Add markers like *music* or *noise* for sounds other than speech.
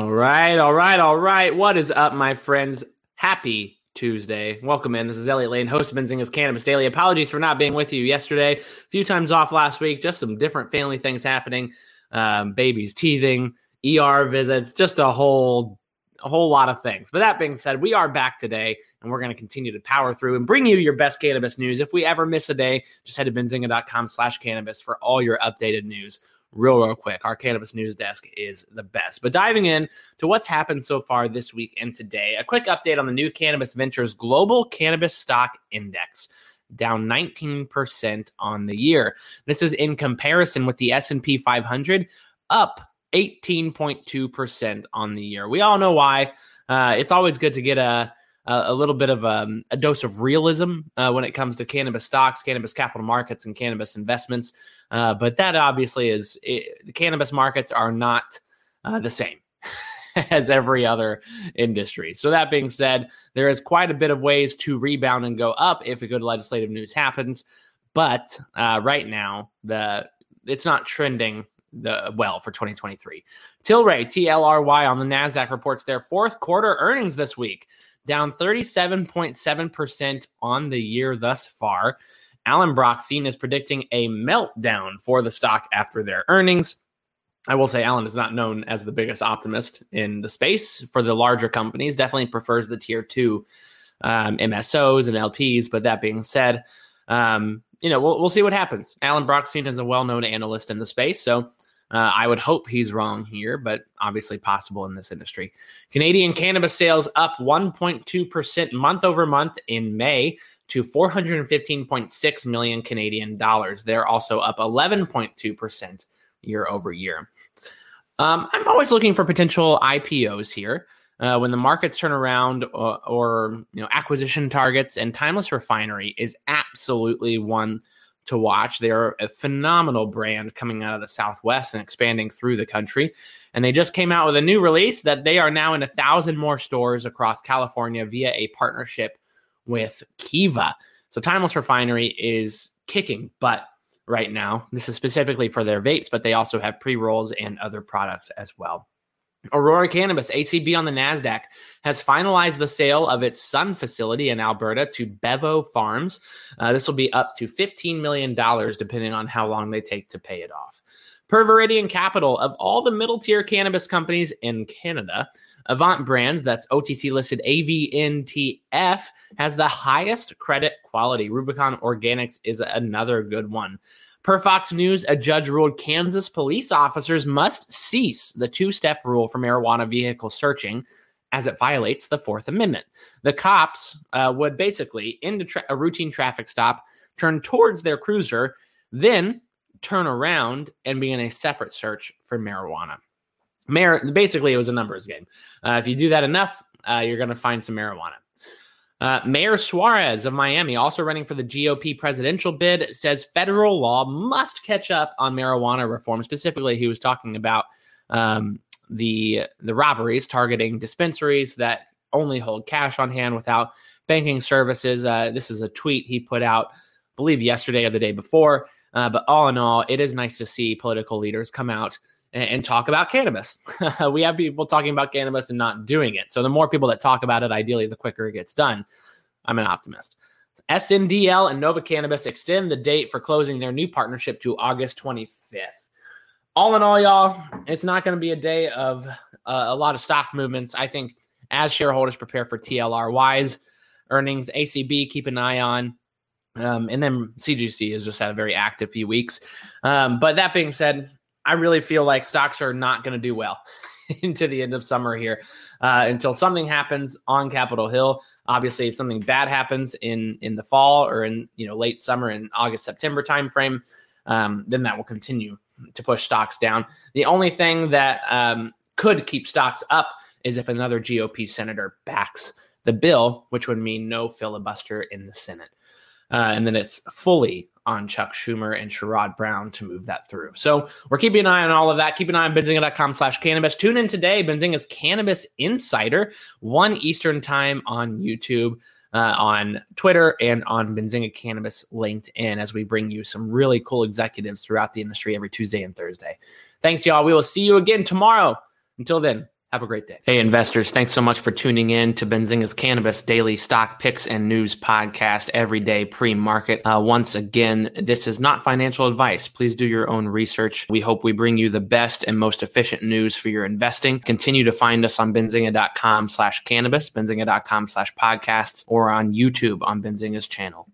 All right, all right, all right. What is up, my friends? Happy Tuesday. Welcome in. This is Elliot Lane, host of Benzinga's Cannabis Daily. Apologies for not being with you yesterday. A few times off last week, just some different family things happening. Um, babies teething, ER visits, just a whole a whole lot of things. But that being said, we are back today and we're going to continue to power through and bring you your best cannabis news. If we ever miss a day, just head to benzinga.com slash cannabis for all your updated news real, real quick. Our cannabis news desk is the best. But diving in to what's happened so far this week and today, a quick update on the new Cannabis Ventures Global Cannabis Stock Index down 19% on the year. This is in comparison with the S&P 500 up 18.2% on the year. We all know why. Uh, it's always good to get a a, little bit of um, a dose of realism uh, when it comes to cannabis stocks, cannabis capital markets, and cannabis investments. Uh, but that obviously is it, the cannabis markets are not uh, the same. *laughs* as every other industry. So that being said, there is quite a bit of ways to rebound and go up if a good legislative news happens. But uh, right now, the it's not trending the well for 2023. Tilray TLRY on the Nasdaq reports their fourth quarter earnings this week, down 37.7% on the year thus far. Alan Brochstein is predicting a meltdown for the stock after their earnings. I will say Alan is not known as the biggest optimist in the space for the larger companies. Definitely prefers the tier two um, MSOs and LPs. But that being said, um, you know we'll, we'll see what happens. Alan Brochstein is a well-known analyst in the space, so uh, I would hope he's wrong here, but obviously possible in this industry. Canadian cannabis sales up 1.2% month over month in May to 415.6 million Canadian dollars. They're also up 11.2% year over year. Um, I'm always looking for potential IPOs here. Uh, when the markets turn around or, or, you know acquisition targets and timeless refinery is absolutely one to watch they're a phenomenal brand coming out of the southwest and expanding through the country and they just came out with a new release that they are now in a thousand more stores across california via a partnership with kiva so timeless refinery is kicking butt right now. This is specifically for their vapes, but they also have pre rolls and other products as well. Aurora Cannabis, ACB on the NASDAQ, has finalized the sale of its Sun facility in Alberta to Bevo Farms. Uh, this will be up to $15 million, depending on how long they take to pay it off. Per Viridian Capital, of all the middle tier cannabis companies in Canada, Avant Brands, that's OTC listed AVNTF, has the highest credit quality. Rubicon Organics is another good one. Per Fox News, a judge ruled Kansas police officers must cease the two step rule for marijuana vehicle searching as it violates the Fourth Amendment. The cops uh, would basically, into tra- a routine traffic stop, turn towards their cruiser, then turn around and begin a separate search for marijuana. Mar- basically, it was a numbers game. Uh, if you do that enough, uh, you're going to find some marijuana. Uh, Mayor Suarez of Miami, also running for the GOP presidential bid, says federal law must catch up on marijuana reform. Specifically, he was talking about um, the the robberies targeting dispensaries that only hold cash on hand without banking services. Uh, this is a tweet he put out, I believe, yesterday or the day before. Uh, but all in all, it is nice to see political leaders come out and, talk about cannabis. *laughs* we have people talking about cannabis and not doing it. So the more people that talk about it, ideally, the quicker it gets done. I'm an optimist. SNDL and Nova Cannabis extend the date for closing their new partnership to August 25th. All in all, y'all, it's not going to be a day of uh, a lot of stock movements. I think as shareholders prepare for TLR TLRY's earnings, ACB, keep an eye on. Um, and then CGC has just had a very active few weeks. Um, but that being said, I really feel like stocks are not going to do well *laughs* into the end of summer here uh, until something happens on Capitol Hill. Obviously, if something bad happens in in the fall or in you know late summer in August September timeframe, um, then that will continue to push stocks down. The only thing that um, could keep stocks up is if another GOP senator backs the bill, which would mean no filibuster in the Senate. Uh, and then it's fully on Chuck Schumer and Sherrod Brown to move that through. So we're keeping an eye on all of that. Keep an eye on benzinga.com slash cannabis. Tune in today. Benzinga's Cannabis Insider, 1 Eastern time on YouTube, uh, on Twitter, and on Benzinga Cannabis LinkedIn as we bring you some really cool executives throughout the industry every Tuesday and Thursday. Thanks, y'all. We will see you again tomorrow. Until then, Have a great day. Hey, investors, thanks so much for tuning in to Benzinga's Cannabis Daily Stock Picks and News Podcast every day pre market. Uh, once again, this is not financial advice. Please do your own research. We hope we bring you the best and most efficient news for your investing. Continue to find us on benzinga.com slash cannabis, benzinga.com slash podcasts, or on YouTube on Benzinga's channel.